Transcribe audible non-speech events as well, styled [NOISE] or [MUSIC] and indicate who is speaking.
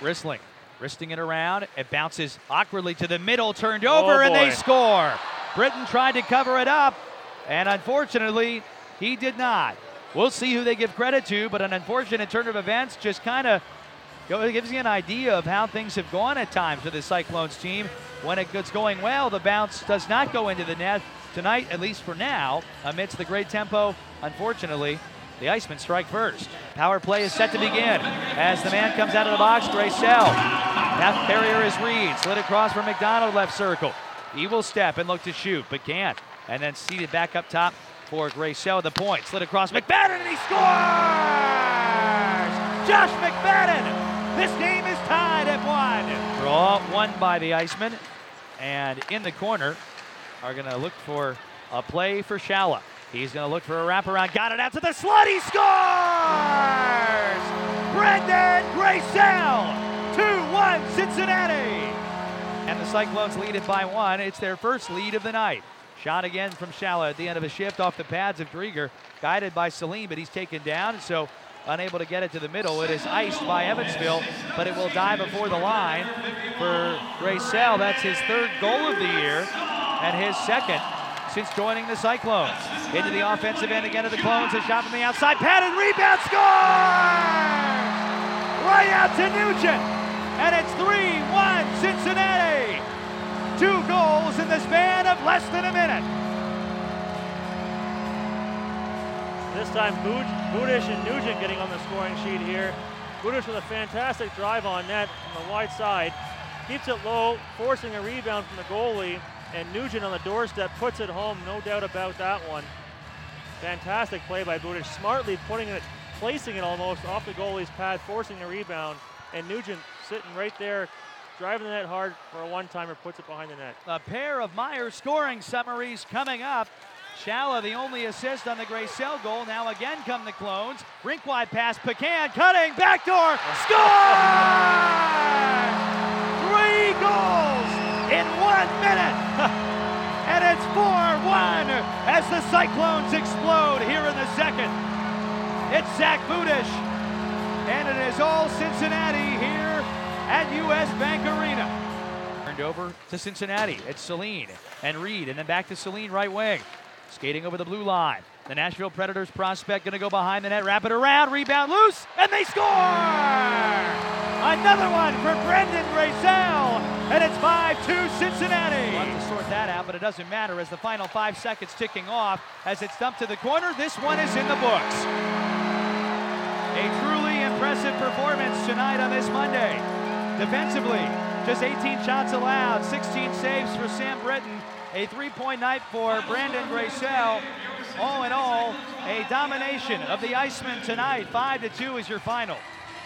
Speaker 1: Ristling, wristing it around. It bounces awkwardly to the middle, turned oh, over, and they score. Brittain tried to cover it up, and unfortunately, he did not. We'll see who they give credit to, but an unfortunate turn of events just kind of gives you an idea of how things have gone at times with the Cyclones team. When it gets going well, the bounce does not go into the net. Tonight, at least for now, amidst the great tempo, unfortunately, the Icemen strike first. Power play is set to begin as the man comes out of the box, Gracel. Half carrier is Reed, slid across for McDonald, left circle. He will step and look to shoot, but can't. And then seated back up top for Gracel, the point. Slid across McFadden, and he scores! Josh McFadden! This game is tied at one. Draw one by the Icemen, and in the corner are going to look for a play for Shala. He's going to look for a wraparound. Got it out to the slot. He scores! Branden Gracel! 2-1 Cincinnati! And the Cyclones lead it by one. It's their first lead of the night. Shot again from Shala at the end of a shift off the pads of Drieger, guided by Celine, but he's taken down, so unable to get it to the middle. It is iced by Evansville, but it will die before the line for Graysell. That's his third goal of the year and his second since joining the Cyclones. Into the offensive end again of the Clones. A shot from the outside. Padded rebound. Score! Right out to Nugent. And it's 3-1 Cincinnati. Two goals in the span of less than a minute.
Speaker 2: This time, Bud- Budish and Nugent getting on the scoring sheet here. Budish with a fantastic drive on net from the wide side. Keeps it low, forcing a rebound from the goalie. And Nugent on the doorstep puts it home, no doubt about that one. Fantastic play by Budish, smartly putting it, placing it almost off the goalie's pad, forcing the rebound. And Nugent sitting right there, driving the net hard for a one-timer, puts it behind the net.
Speaker 1: A pair of Meyer scoring summaries coming up. Shala, the only assist on the Gracel goal. Now again come the clones. Rink wide pass, Pecan cutting, backdoor, score! [LAUGHS] one minute. [LAUGHS] and it's 4 1 as the Cyclones explode here in the second. It's Zach Budish. And it is all Cincinnati here at U.S. Bank Arena. Turned over to Cincinnati. It's Celine and Reed, and then back to Celine right wing. Skating over the blue line. The Nashville Predators prospect going to go behind the net, wrap it around, rebound loose, and they score! Another one for Branden Gracel. 5 2 Cincinnati. We'll have to sort that out, but it doesn't matter as the final five seconds ticking off as it's dumped to the corner. This one is in the books. A truly impressive performance tonight on this Monday. Defensively, just 18 shots allowed, 16 saves for Sam Brittain, a three point night for Branden Gracel. All in all, a domination of the Iceman tonight. 5 to 2 is your final.